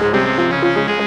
Música